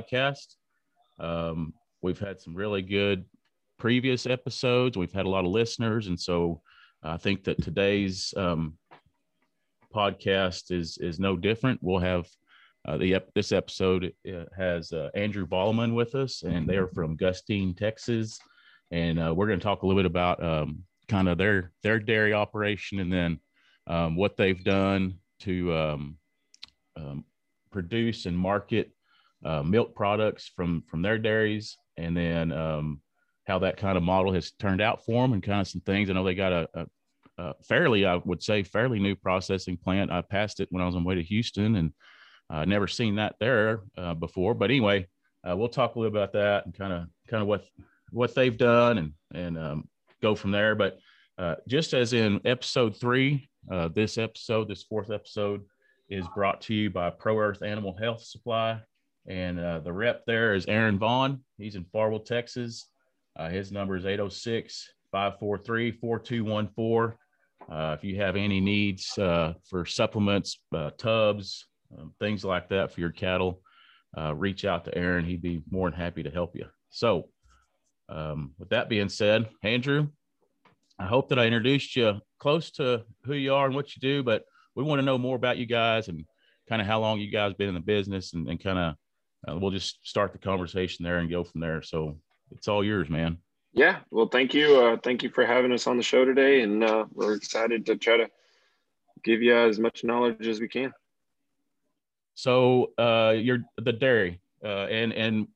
Podcast. Um, we've had some really good previous episodes. We've had a lot of listeners, and so I think that today's um, podcast is is no different. We'll have uh, the ep- this episode uh, has uh, Andrew Volleman with us, and they are from Gustine, Texas, and uh, we're going to talk a little bit about um, kind of their their dairy operation, and then um, what they've done to um, um, produce and market uh, milk products from from their dairies, and then um, how that kind of model has turned out for them, and kind of some things. I know they got a, a uh, fairly, I would say, fairly new processing plant. I passed it when I was on my way to Houston, and uh, never seen that there uh, before. But anyway, uh, we'll talk a little about that and kind of kind of what what they've done and and um, go from there. But uh, just as in episode three, uh, this episode, this fourth episode, is brought to you by Pro Earth Animal Health Supply, and the rep there is Aaron Vaughn. He's in Farwell, Texas. his number is 806 543 4214. Uh, if you have any needs uh, for supplements, uh, tubs, um, things like that for your cattle, uh, reach out to Aaron. He'd be more than happy to help you. So, um, with that being said, Andrew, I hope that I introduced you close to who you are and what you do, but we want to know more about you guys and kind of how long you guys been in the business and, and kind of uh, we'll just start the conversation there and go from there. So it's all yours, man. Yeah, well, thank you. Uh, thank you for having us on the show today, and uh, we're excited to try to give you as much knowledge as we can. So, uh, you're the dairy, uh, and and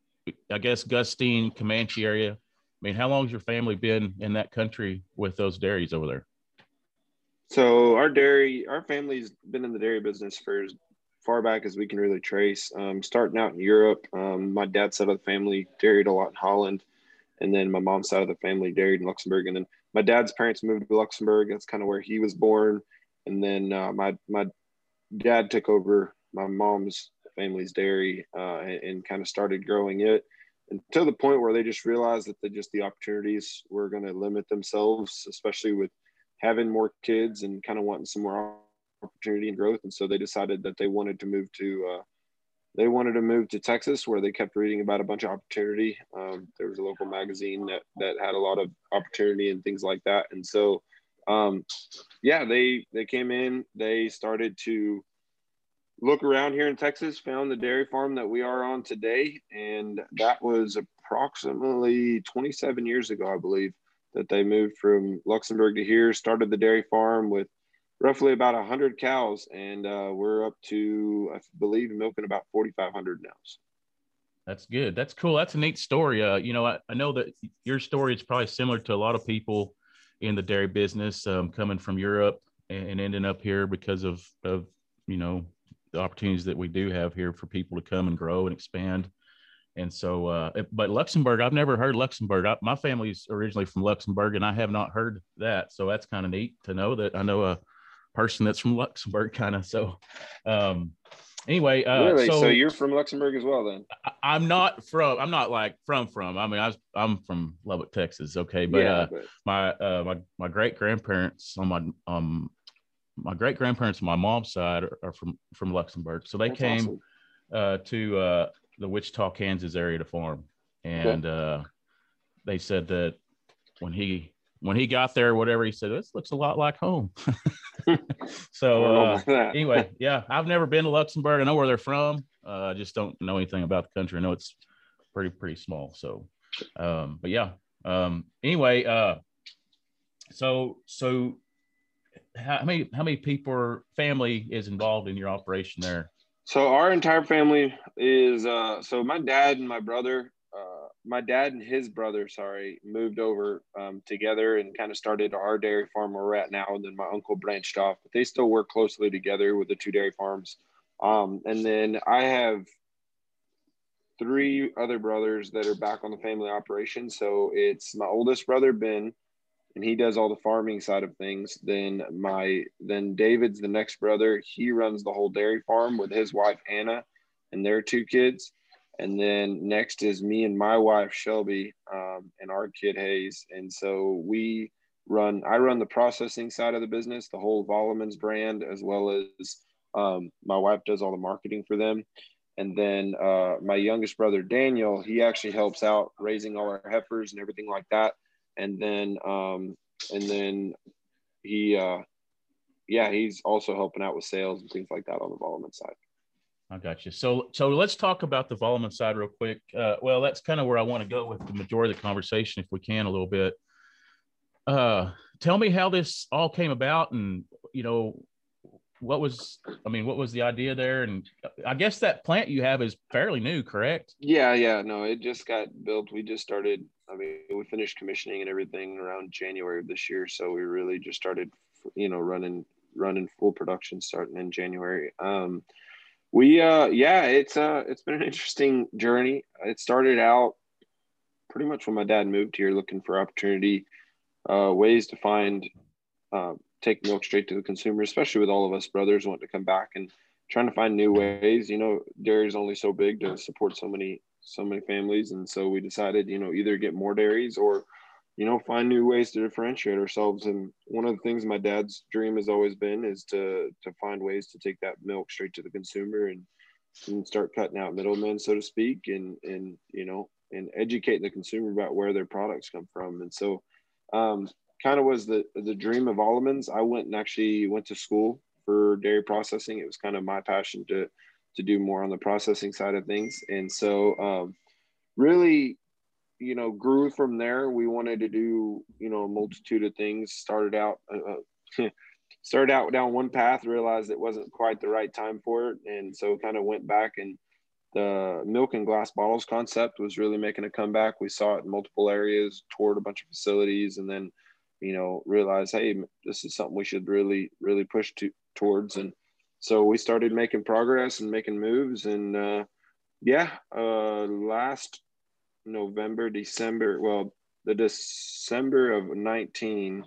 I guess Gustine, Comanche area. I mean, how long has your family been in that country with those dairies over there? So, our dairy, our family's been in the dairy business for far back as we can really trace. Um, starting out in Europe, um, my dad's side of the family dairied a lot in Holland and then my mom's side of the family dairied in Luxembourg, and then my dad's parents moved to Luxembourg. That's kind of where he was born, and then uh, my my dad took over my mom's family's dairy uh, and, and kind of started growing it until the point where they just realized that just the opportunities were going to limit themselves, especially with having more kids and kind of wanting some more opportunity and growth. And so they decided that they wanted to move to uh, they wanted to move to Texas, where they kept reading about a bunch of opportunity. Um, there was a local magazine that that had a lot of opportunity and things like that, and so um, yeah, they they came in. They started to look around here in Texas, found the dairy farm that we are on today, and that was approximately 27 years ago, I believe, that they moved from Luxembourg to here. Started the dairy farm with roughly about 100 cows and uh, we're up to i believe milking about 4500 now that's good. That's cool. That's a neat story. Uh, you know I, I, know that your story is probably similar to a lot of people in the dairy business um, coming from europe and, ending up here because of of you know the opportunities that we do have here for people to come and grow and expand. And so uh, but luxembourg i've never heard luxembourg. I, my family's originally from luxembourg and i have not heard that. So that's kind of neat to know that. I know a person that's from Luxembourg, kind of. So, um, anyway, uh, really, so, so, you're from Luxembourg as well, then? I, am not from. I'm not like from from. I mean, I was, I'm from Lubbock, Texas. Okay, but, yeah, uh, but... my uh, my my great grandparents on my um my great grandparents on my mom's side are, are, from from Luxembourg, so they that's came awesome. uh, to uh, the Wichita, Kansas area to farm, and okay. uh, they said that when he when he got there, whatever he said, this looks a lot like home. so uh, anyway, yeah, I've never been to Luxembourg. I know where they're from. Uh, I just don't know anything about the country. I know it's pretty pretty small. So, um, but yeah. Um, anyway, uh, so so how many how many people or family is involved in your operation there? So our entire family is uh, so my dad and my brother my dad and his brother, sorry, moved over um, together and kind of started our dairy farm where we're at now. And then my uncle branched off, but they still work closely together with the two dairy farms. Um, and then I have three other brothers that are back on the family operation. So it's my oldest brother, Ben, and he does all the farming side of things. Then my, then David's the next brother. He runs the whole dairy farm with his wife, Anna, and their two kids and then next is me and my wife Shelby um, and our kid Hayes. And so we run. I run the processing side of the business, the whole Vollemans brand, as well as Um, my wife does all the marketing for them. And then uh, my youngest brother, Daniel, he actually helps out raising all our heifers and everything like that. And then, um, and then he, uh, yeah, he's also helping out with sales and things like that on the Volleman side. I got you. So, so let's talk about the Volleman side real quick. Uh, well, that's kind of where I want to go with the majority of the conversation, if we can, a little bit. Uh, tell me how this all came about, and you know, what was i mean what was the idea there and i guess that plant you have is fairly new correct yeah yeah no it just got built we just started i mean we finished commissioning and everything around january of this year so we really just started you know running running full production starting in january um we uh yeah it's uh it's been an interesting journey it started out pretty much when my dad moved here looking for opportunity uh ways to find uh, take milk straight to the consumer, especially with all of us brothers wanting to come back and trying to find new ways. You know, dairy is only so big to support so many so many families, and so we decided, you know, either get more dairies or, you know, find new ways to differentiate ourselves. And one of the things my dad's dream has always been is to to find ways to take that milk straight to the consumer and and start cutting out middlemen, so to speak, and and you know, and educating the consumer about where their products come from. And so, um, kind of was the the dream of Vollemans. I went and actually went to school for dairy processing. It was kind of my passion to to do more on the processing side of things, and so um, really, you know, grew from there. We wanted to do you know a multitude of things. Started out. Uh, uh started out down one path realized it wasn't quite the right time for it and so kind of went back and the milk and glass bottles concept was really making a comeback we saw it in multiple areas toured a bunch of facilities and then you know, realize, hey, this is something we should really, really push to, towards. And so we started making progress and making moves. And uh, yeah, uh, last November, December, well, the December of 19,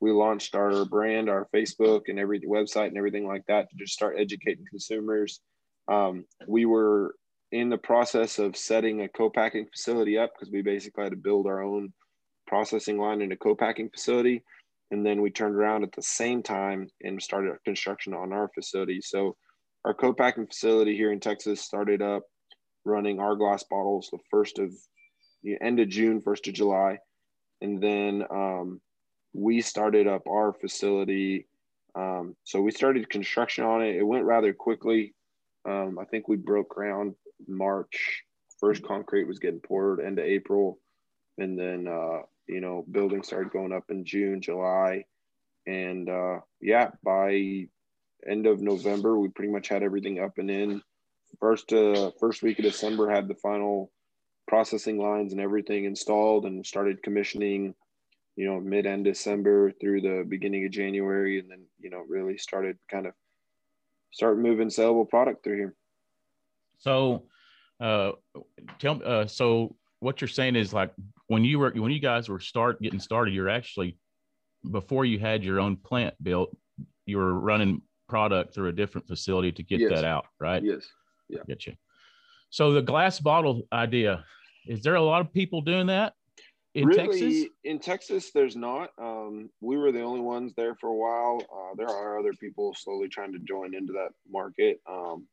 we launched our brand, our Facebook and every website and everything like that to just start educating consumers. Um, we were in the process of setting a co-packing facility up because we basically had to build our own processing line and a co-packing facility. And then we turned around at the same time and started construction on our facility. So our co-packing facility here in Texas started up running our glass bottles the first of the end of June, first of July. And then um, we started up our facility. Um, so we started construction on it. It went rather quickly. Um, I think we broke ground March. First concrete was getting poured into April. And then uh, you know, building started going up in June, July. And uh, yeah, by end of November, we pretty much had everything up and in. First, uh, first week of December had the final processing lines and everything installed and started commissioning, you know, mid end December through the beginning of January. And then, you know, really started kind of start moving sellable product through here. So, uh, tell me, uh, so what you're saying is like when you were when you guys were start getting started, you're actually before you had your own plant built, you were running product through a different facility to get yes. that out, right? Yes. Yeah. Get you. So the glass bottle idea, is there a lot of people doing that in really, Texas? In Texas, there's not. Um, we were the only ones there for a while. Uh, there are other people slowly trying to join into that market. Um,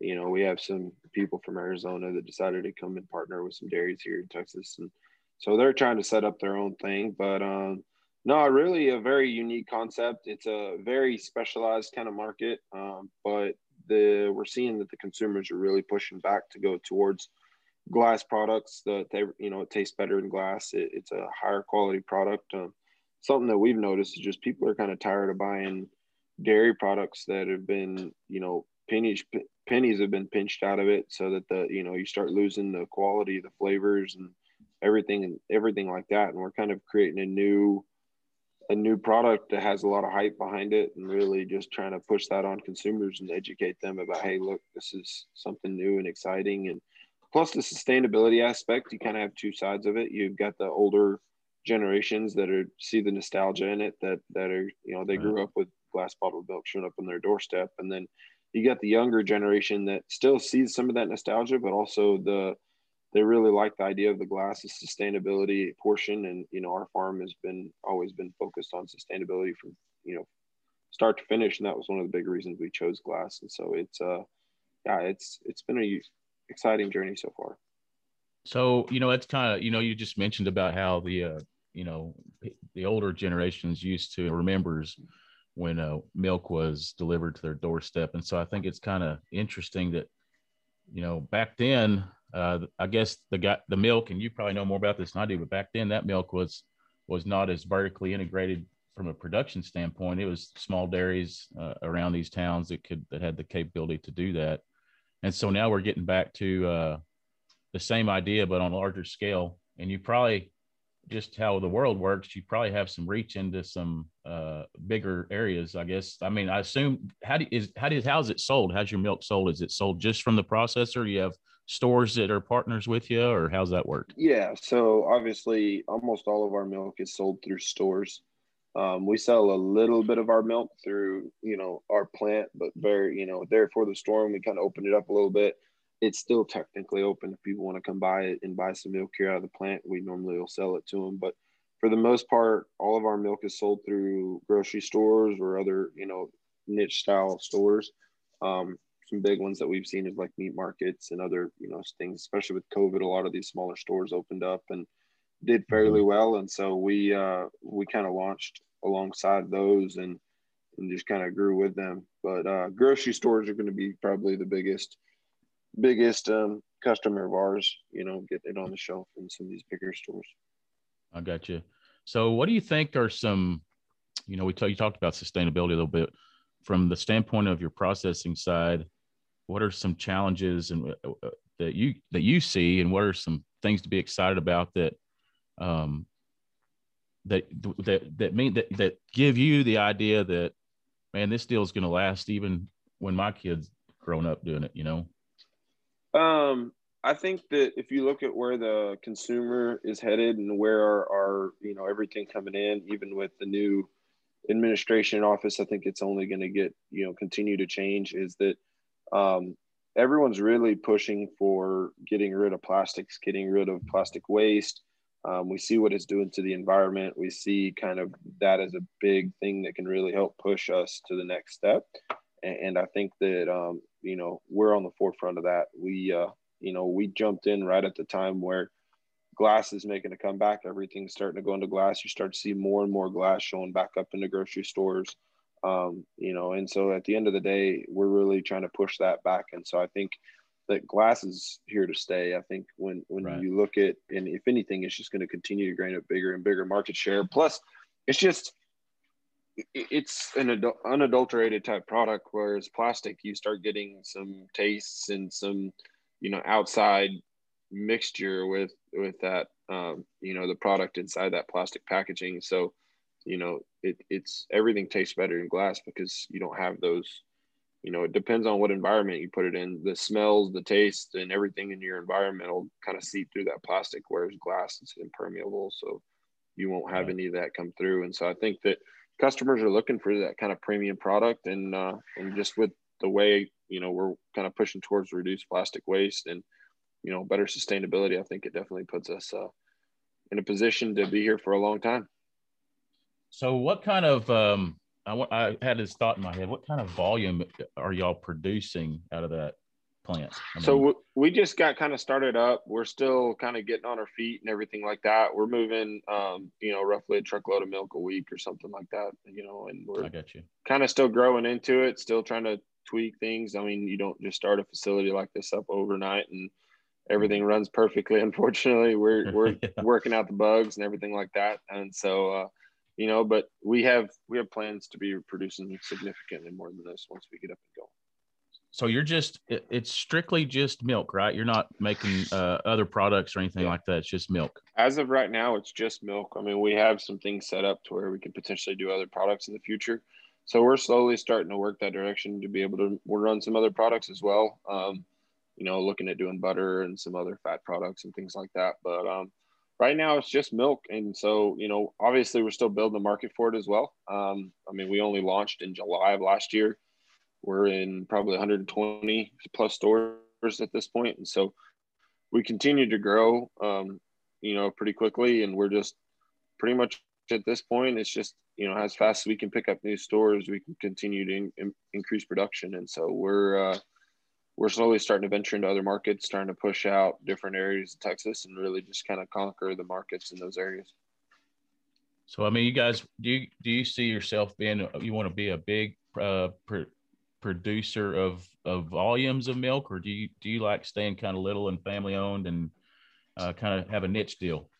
you know, we have some people from Arizona that decided to come and partner with some dairies here in Texas, and so they're trying to set up their own thing. But um, no, really a very unique concept. It's a very specialized kind of market, um, but the we're seeing that the consumers are really pushing back to go towards glass products that they you know it tastes better in glass. It, it's a higher quality product. Um, something that we've noticed is just people are kind of tired of buying dairy products that have been you know pennies pennies have been pinched out of it so that the you know you start losing the quality the flavors and everything and everything like that and we're kind of creating a new a new product that has a lot of hype behind it and really just trying to push that on consumers and educate them about hey look this is something new and exciting. And plus the sustainability aspect you kind of have two sides of it. You've got the older generations that are see the nostalgia in it that that are you know they mm-hmm. grew up with glass bottled milk showing up on their doorstep. And then you got the younger generation that still sees some of that nostalgia, but also the they really like the idea of the glass the sustainability portion. And you know, our farm has been always been focused on sustainability from you know start to finish, and that was one of the big reasons we chose glass. And so it's uh, yeah, it's it's been a exciting journey so far. So you know, it's kind of you know, you just mentioned about how the uh, you know the older generations used to remembers when uh, milk was delivered to their doorstep, and so I think it's kind of interesting that you know back then uh, I guess the guy, the milk, and you probably know more about this than I do, but back then that milk was was not as vertically integrated from a production standpoint. It was small dairies uh, around these towns that could that had the capability to do that, and so now we're getting back to uh, the same idea but on a larger scale. And you probably just how the world works, you probably have some reach into some uh, bigger areas. I guess. I mean, I assume how do is how do how's it sold? How's your milk sold? Is it sold just from the processor? You have stores that are partners with you, or how's that work? Yeah, so obviously, almost all of our milk is sold through stores. Um, we sell a little bit of our milk through, you know, our plant, but very, you know, there for the storm, we kind of opened it up a little bit. It's still technically open if people want to come buy it and buy some milk here out of the plant. We normally will sell it to them, but for the most part, all of our milk is sold through grocery stores or other, you know, niche style stores. Um, some big ones that we've seen is like meat markets and other you know things especially with covid a lot of these smaller stores opened up and did fairly mm-hmm. well. And so we uh we kind of launched alongside those and and just kind of grew with them. But uh grocery stores are going to be probably the biggest biggest um customer of ours you know getting it on the shelf in some of these bigger stores. I got you so what do you think are some you know we t- you talked about sustainability a little bit. From the standpoint of your processing side what are some challenges and uh, uh, that you that you see and what are some things to be excited about that um that that that mean that that give you the idea that man this deal is going to last even when my kids grown up doing it you know? Um i think that if you look at where the consumer is headed and where our, our you know everything coming in even with the new administration office i think it's only going to get you know continue to change is that um, everyone's really pushing for getting rid of plastics, getting rid of plastic waste. Um, we see what it's doing to the environment. We see kind of that as a big thing that can really help push us to the next step. And, and I think that, um, you know, we're on the forefront of that. We, uh, you know, we jumped in right at the time where glass is making a comeback. Everything's starting to go into glass. You start to see more and more glass showing back up in the grocery stores. Um, you know, and so at the end of the day, we're really trying to push that back. And so I think that glass is here to stay. I think when when right. you look at and if anything, it's just going to continue to gain a bigger and bigger market share. Plus, it's just it's an adul- unadulterated type product, whereas plastic, you start getting some tastes and some you know outside mixture with with that um, you know the product inside that plastic packaging. So you know it, it's everything tastes better in glass because you don't have those you know it depends on what environment you put it in. The smells the taste and everything in your environment will kind of seep through that plastic whereas glass is impermeable so you won't have any of that come through. And so i think that customers are looking for that kind of premium product and uh, and just with the way you know we're kind of pushing towards reduced plastic waste and you know better sustainability i think it definitely puts us uh, in a position to be here for a long time so, what kind of um, I, I had this thought in my head. What kind of volume are y'all producing out of that plant? I mean, so we just got kind of started up. We're still kind of getting on our feet and everything like that. We're moving, um, you know, roughly a truckload of milk a week or something like that. You know, and we're I got you. kind of still growing into it. Still trying to tweak things. I mean, you don't just start a facility like this up overnight and everything mm-hmm. runs perfectly. Unfortunately, we're we're yeah. working out the bugs and everything like that. And so. Uh, you know, but we have we have plans to be producing significantly more than this once we get up and going. So you're just it's strictly just milk, right? You're not making uh, other products or anything yeah. like that. It's just milk. As of right now, it's just milk. I mean, we have some things set up to where we could potentially do other products in the future. So we're slowly starting to work that direction to be able to we run some other products as well. Um, you know, looking at doing butter and some other fat products and things like that. But um, right now it's just milk. And so you know obviously we're still building the market for it as well. Um, i mean we only launched in july of last year. We're in probably 120 plus stores at this point. And so we continue to grow um, you know pretty quickly. And we're just pretty much at this point. It's just you know as fast as we can pick up new stores, we can continue to in, increase production, and so we're uh, we're slowly starting to venture into other markets, starting to push out different areas of Texas, and really just kind of conquer the markets in those areas. So I mean, you guys, do you do you see yourself being you want to be a big uh, pr- producer of of volumes of milk, or do you do you like staying kind of little and family owned and uh, kind of have a niche deal?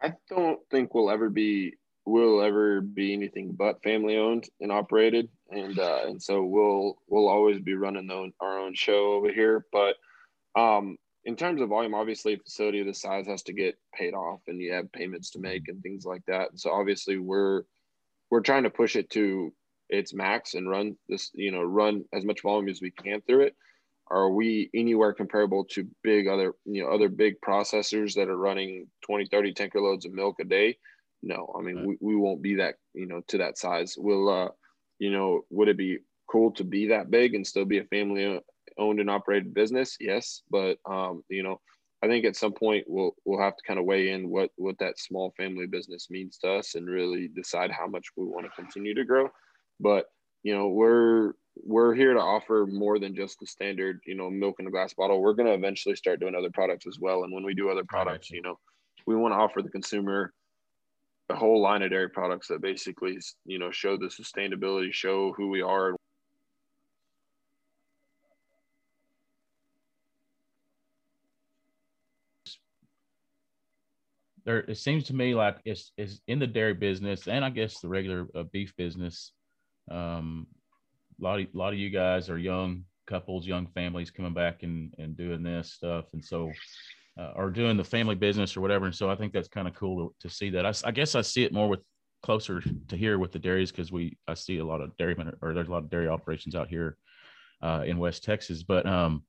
I don't think we'll ever be will ever be anything but family owned and operated, and uh, and so we'll we'll always be running our own show over here. But um, in terms of volume, obviously, a facility of this size has to get paid off, and you have payments to make and things like that. So obviously, we're we're trying to push it to its max and run this, you know, run as much volume as we can through it. Are we anywhere comparable to big other, you know, other big processors that are running 20, 30 tanker loads of milk a day? No, I mean, right. we, we won't be that, you know, to that size. Will, uh, you know, would it be cool to be that big and still be a family owned and operated business? Yes. But, um, you know, I think at some point we'll we'll have to kind of weigh in what what that small family business means to us and really decide how much we want to continue to grow. But you know, we're we're here to offer more than just the standard, you know, milk in a glass bottle. We're going to eventually start doing other products as well. And when we do other products, you know, we want to offer the consumer a whole line of dairy products that basically, you know, show the sustainability, show who we are. There, it seems to me like it's, it's in the dairy business and I guess the regular uh, beef business um, a lot of a lot of you guys are young couples, young families coming back and and doing this stuff, and so uh, or doing the family business or whatever. And so I think that's kind of cool to, to see that. I, I, guess I see it more with closer to here with the dairies because we I see a lot of dairy or there's a lot of dairy operations out here uh, in West Texas. But um,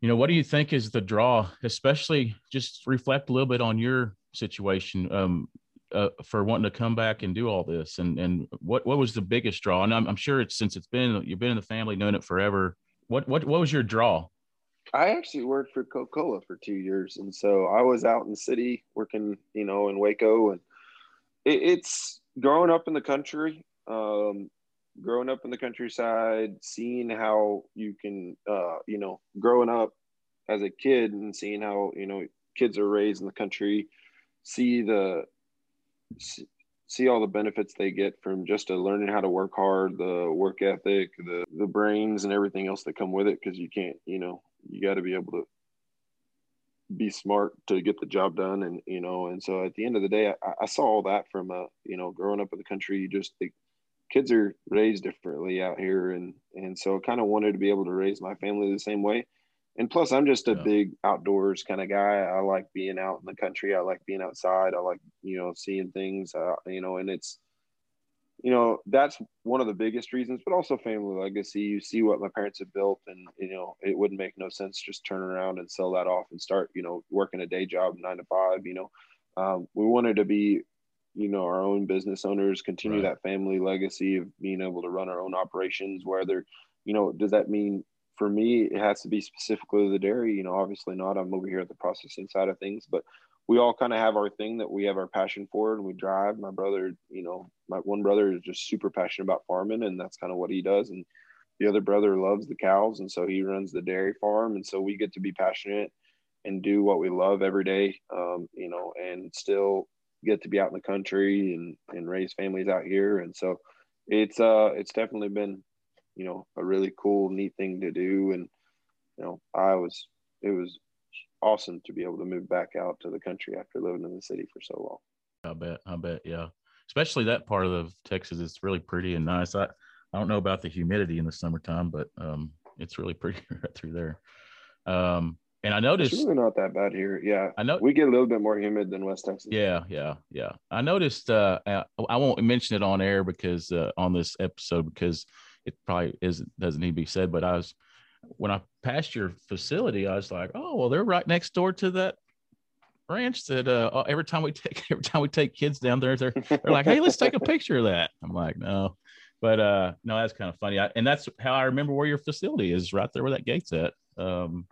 you know, what do you think is the draw? Especially just reflect a little bit on your situation. Um, uh, for wanting to come back and do all this and and what what was the biggest draw and I'm, I'm sure it's since it's been you've been in the family doing it forever what what what was your draw I actually worked for Coca-Cola for two years and so I was out in the city working you know in Waco and it, it's growing up in the country um, growing up in the countryside seeing how you can uh, you know growing up as a kid and seeing how you know kids are raised in the country see the see all the benefits they get from just learning how to work hard, the work ethic, the the brains, and everything else that come with it. Because you can't, you know, you got to be able to be smart to get the job done, and you know, and so at the end of the day, I, I saw all that from uh, you know, growing up in the country. You just the kids are raised differently out here, and and so i kind of wanted to be able to raise my family the same way and plus i'm just a yeah. big outdoors kind of guy i like being out in the country i like being outside i like you know seeing things uh, you know and it's you know that's one of the biggest reasons but also family legacy you see what my parents have built and you know it wouldn't make no sense just turn around and sell that off and start you know working a day job nine to five you know um, we wanted to be you know our own business owners continue right. that family legacy of being able to run our own operations whether you know does that mean for me, it has to be specifically the dairy. You know, obviously not. I'm over here at the processing side of things, but we all kind of have our thing that we have our passion for and we drive. My brother, you know, my one brother is just super passionate about farming and that's kind of what he does. And the other brother loves the cows. And so he runs the dairy farm. And so we get to be passionate and do what we love every day, um, you know, and still get to be out in the country and, and raise families out here. And so it's, uh, it's definitely been you know a really cool neat thing to do and you know i was it was awesome to be able to move back out to the country after living in the city for so long i bet i bet yeah especially that part of texas it's really pretty and nice i i don't know about the humidity in the summertime but um it's really pretty right through there um and I noticed it's really not that bad here. Yeah, I know we get a little bit more humid than West Texas. Yeah, yeah, yeah. I noticed. Uh, I won't mention it on air because uh, on this episode because it probably isn't doesn't need to be said, but I was when I passed your facility, I was like, oh well, they're right next door to that ranch that uh, every time we take every time we take kids down there, they're they're like, hey, let's take a picture of that. I'm like, no, but uh, no, that's kind of funny, I, and that's how I remember where your facility is, right there where that gate's at. Um,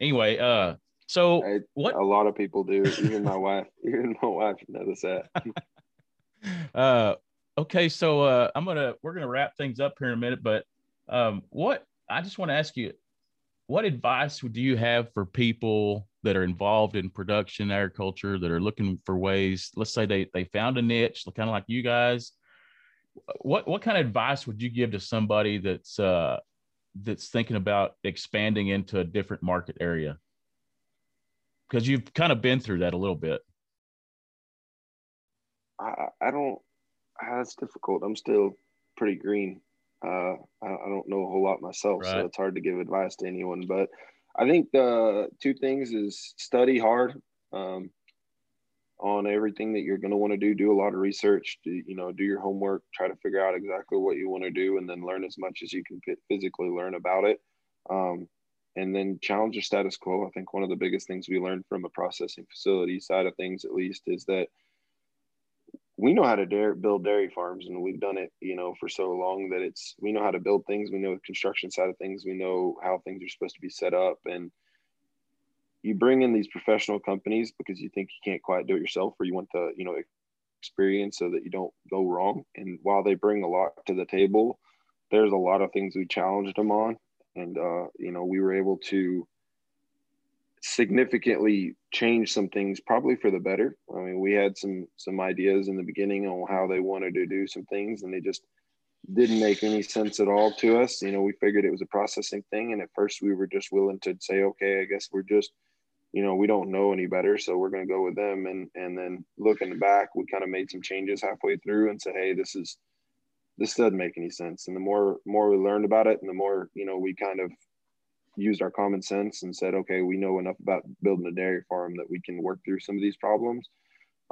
anyway, uh, So I, what? A lot of people do. Even my wife. Even my wife knows that. uh, okay, so uh, I'm gonna we're gonna wrap things up here in a minute, but um, what I just want to ask you, what advice do you have for people that are involved in production agriculture that are looking for ways? Let's say they they found a niche, kind of like you guys. What what kind of advice would you give to somebody that's uh, that's thinking about expanding into a different market area? Because you've kind of been through that a little bit. I, I don't. That's difficult. I'm still pretty green. Uh, I, I, don't know a whole lot myself, right. so it's hard to give advice to anyone. But I think the two things is study hard um, on everything that you're going to want to do. Do a lot of research. Do, you know, do your homework. Try to figure out exactly what you want to do, and then learn as much as you can physically learn about it. Um, and then challenge the status quo. I think one of the biggest things we learned from a processing facility side of things, at least, is that we know how to dare, build dairy farms and we've done it you know for so long that it's we know how to build things. We know the construction side of things. We know how things are supposed to be set up. And you bring in these professional companies because you think you can't quite do it yourself or you want the you know experience so that you don't go wrong. And while they bring a lot to the table there's a lot of things we challenged them on. And uh, you know we were able to significantly change some things probably for the better. I mean we had some some ideas in the beginning on how they wanted to do some things and they just didn't make any sense at all to us. You know we figured it was a processing thing and at first we were just willing to say okay i guess we're just you know we don't know any better so we're going to go with them. And and then looking back we kind of made some changes halfway through and said hey this is this doesn't make any sense. And the more more we learned about it and the more you know we kind of used our common sense and said, okay, we know enough about building a dairy farm that we can work through some of these problems.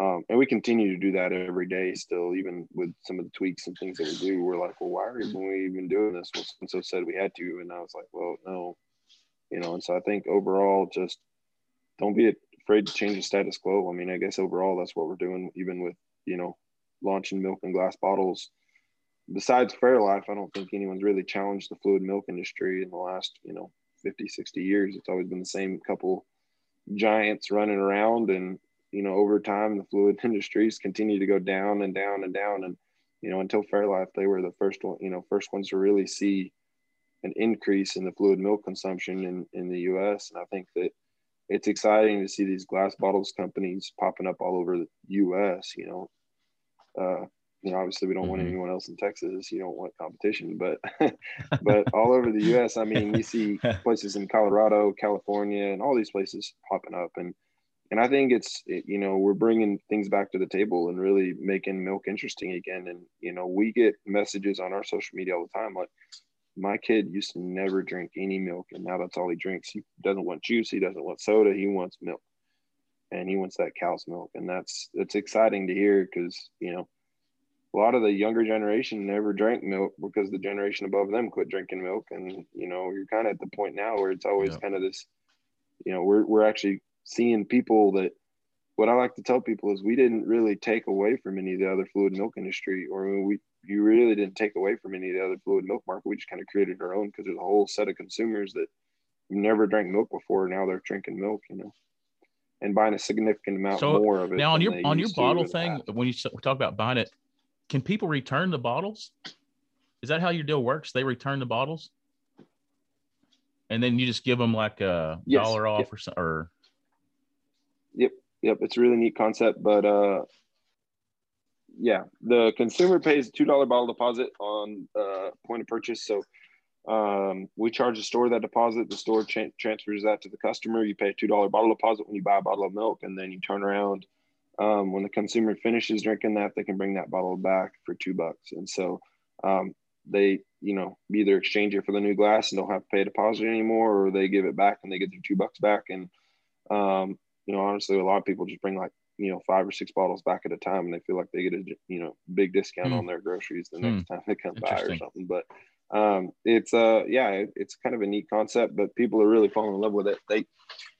Um, and we continue to do that every day still, even with some of the tweaks and things that we do. We're like, well, why are we even doing this? Well, so said we had to. And I was like, well, no, you know, and so I think overall, just don't be afraid to change the status quo. I mean, I guess overall, that's what we're doing, even with, you know, launching milk in glass bottles. Besides Fairlife, I don't think anyone's really challenged the fluid milk industry in the last, you know, 50, 60 years. It's always been the same couple giants running around. And, you know, over time, the fluid industries continue to go down and down and down. And, you know, until Fairlife, they were the first one, you know, first ones to really see an increase in the fluid milk consumption in, in the US. And I think that it's exciting to see these glass bottles companies popping up all over the US, you know. Uh, you know, obviously we don't mm-hmm. want anyone else in Texas. You don't want competition, but but all over the U.S. I mean, you see places in Colorado, California, and all these places popping up, and and I think it's it, you know we're bringing things back to the table and really making milk interesting again. And you know, we get messages on our social media all the time like. My kid used to never drink any milk, and now that's all he drinks. He doesn't want juice. He doesn't want soda. He wants milk, and he wants that cow's milk. And that's it's exciting to hear because you know a lot of the younger generation never drank milk because the generation above them quit drinking milk. And you know you're kind of at the point now where it's always yeah. kind of this you know we're, we're actually seeing people that what i like to tell people is we didn't really take away from any of the other fluid milk industry or we you really didn't take away from any of the other fluid milk market. We just kind of created our own because there's a whole set of consumers that never drank milk before. Now they're drinking milk you know and buying a significant amount so more of it now on your on your bottle thing when you talk about buying it can people return the bottles? Is that how your deal works? They return the bottles, and then you just give them like a yes. dollar off yep. or something. Or yep, yep. It's a really neat concept, but uh, yeah, the consumer pays two dollar bottle deposit on uh, point of purchase. So um, we charge the store that deposit. The store transfers that to the customer. You pay a two dollar bottle deposit when you buy a bottle of milk, and then you turn around um, when the consumer finishes drinking that, they can bring that bottle back for two bucks. And so um, they, you know, either exchange it for the new glass and don't have to pay a deposit anymore, or they give it back and they get their two bucks back. And, um, you know, honestly, a lot of people just bring like, you know, five or six bottles back at a time and they feel like they get a, you know, big discount mm. on their groceries the next mm. time they come by or something. But um, it's, uh, yeah, it, it's kind of a neat concept, but people are really falling in love with it. They,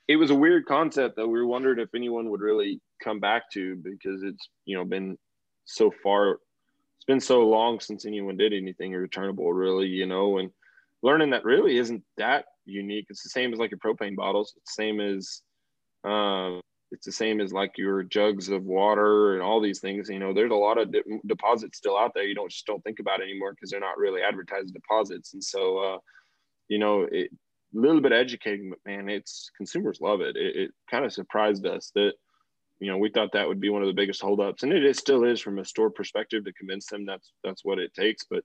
it was a weird concept that we wondered if anyone would really come back to because it's you know been so far it's been so long since anyone did anything returnable really you know and learning that really isn't that unique it's the same as like your propane bottles it's the same as Um, it's the same as like your jugs of water and all these things. You know, there's a lot of de- deposits still out there. You don't just don't think about anymore because they're not really advertised deposits. And so, uh, you know, it, a little bit educating, but man, it's consumers love it. It, it kind of surprised us that, you know, we thought that would be one of the biggest holdups, and it is, still is from a store perspective to convince them that's that's what it takes. But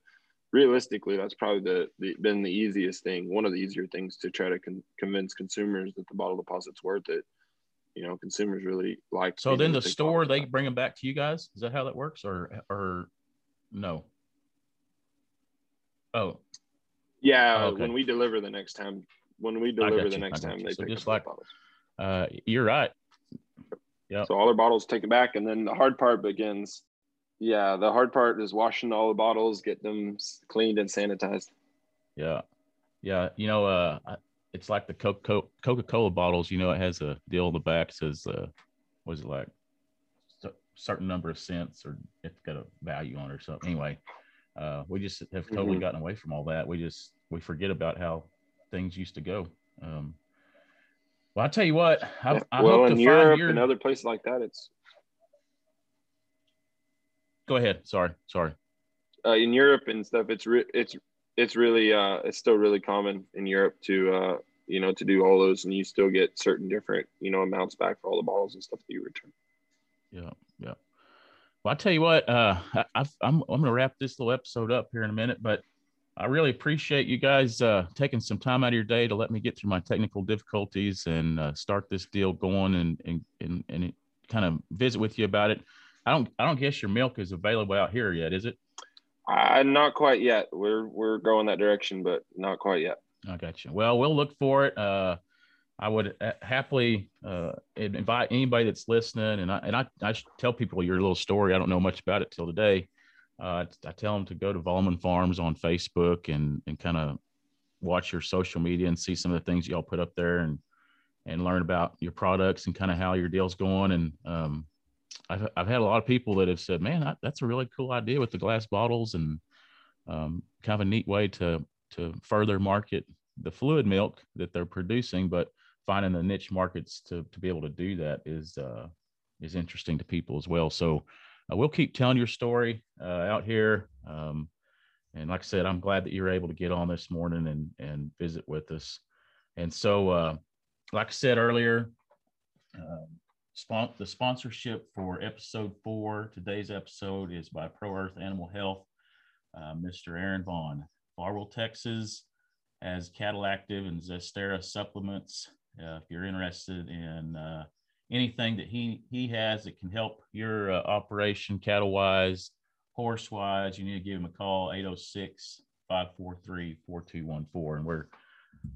realistically, that's probably the, the been the easiest thing, one of the easier things to try to con- convince consumers that the bottle deposit's worth it. You know consumers really like so then the store they bring them back to you guys? Is that how that works or or no? Oh. Yeah oh, okay. when we deliver the next time when we deliver the next time they so just like uh you're right yeah so all their bottles taken back and then the hard part begins yeah the hard part is washing all the bottles get them cleaned and sanitized yeah yeah you know uh it's like the Coca Cola bottles. You know, it has a deal on the back says, uh, was it like a certain number of cents or it's got a value on it or something. Anyway, uh, we just have totally mm-hmm. gotten away from all that. We just we forget about how things used to go. Um, well, I'll tell you what. I, I well, in to Europe find your... and other places like that, it's. Go ahead. Sorry. Sorry. Uh, in Europe and stuff, it's re- it's it's really uh, it's still really common in Europe to uh, you know to do all those, and you still get certain different you know amounts back for all the bottles and stuff that you return. Yeah, yeah. Well, I tell you what, uh, I, I'm I'm going to wrap this little episode up here in a minute, but I really appreciate you guys uh, taking some time out of your day to let me get through my technical difficulties and uh, start this deal going and and and, and kind of visit with you about it. I don't I don't guess your milk is available out here yet, is it? Uh, not quite yet. We're we're going that direction, but not quite yet. I got you. Well, we'll look for it. Uh, I would uh, happily uh, invite anybody that's listening, and I and I, I tell people your little story. I don't know much about it till today. Uh, I tell them to go to Volleman Farms on Facebook and and kind of watch your social media and see some of the things y'all put up there and and learn about your products and kind of how your deal's going. And um, I've, I've had a lot of people that have said, man, I, that's a really cool idea with the glass bottles and um, kind of a neat way to, to further market the fluid milk that they're producing, but finding the niche markets to, to be able to do that is, uh, is interesting to people as well. So uh, we'll keep telling your story uh, out here. Um, and like I said, I'm glad that you're able to get on this morning and, and visit with us. And so, uh, like I said earlier, um, Spon- the sponsorship for episode four, today's episode is by Pro Earth Animal Health, uh, Mr. Aaron Vaughn. Farwell, Texas has Cattle Active and Zesterra supplements. Uh, if you're interested in uh, anything that he, he has that can help your uh, operation cattle wise, horse wise, you need to give him a call 806 543 4214. And we're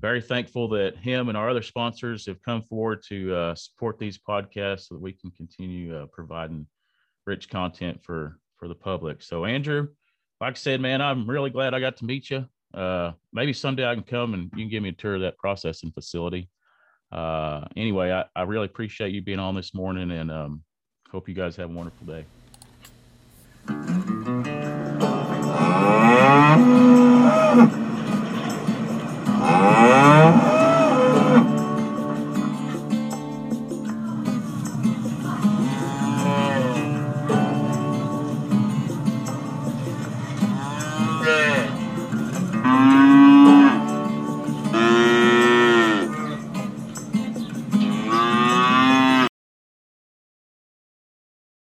very thankful that him and our other sponsors have come forward to uh, support these podcasts so that we can continue uh, providing rich content for for the public. So Andrew, like I said, man, I'm really glad I got to meet you. Uh, maybe someday I can come and you can give me a tour of that processing facility. Uh, anyway, I, I really appreciate you being on this morning and um, hope you guys have a wonderful day.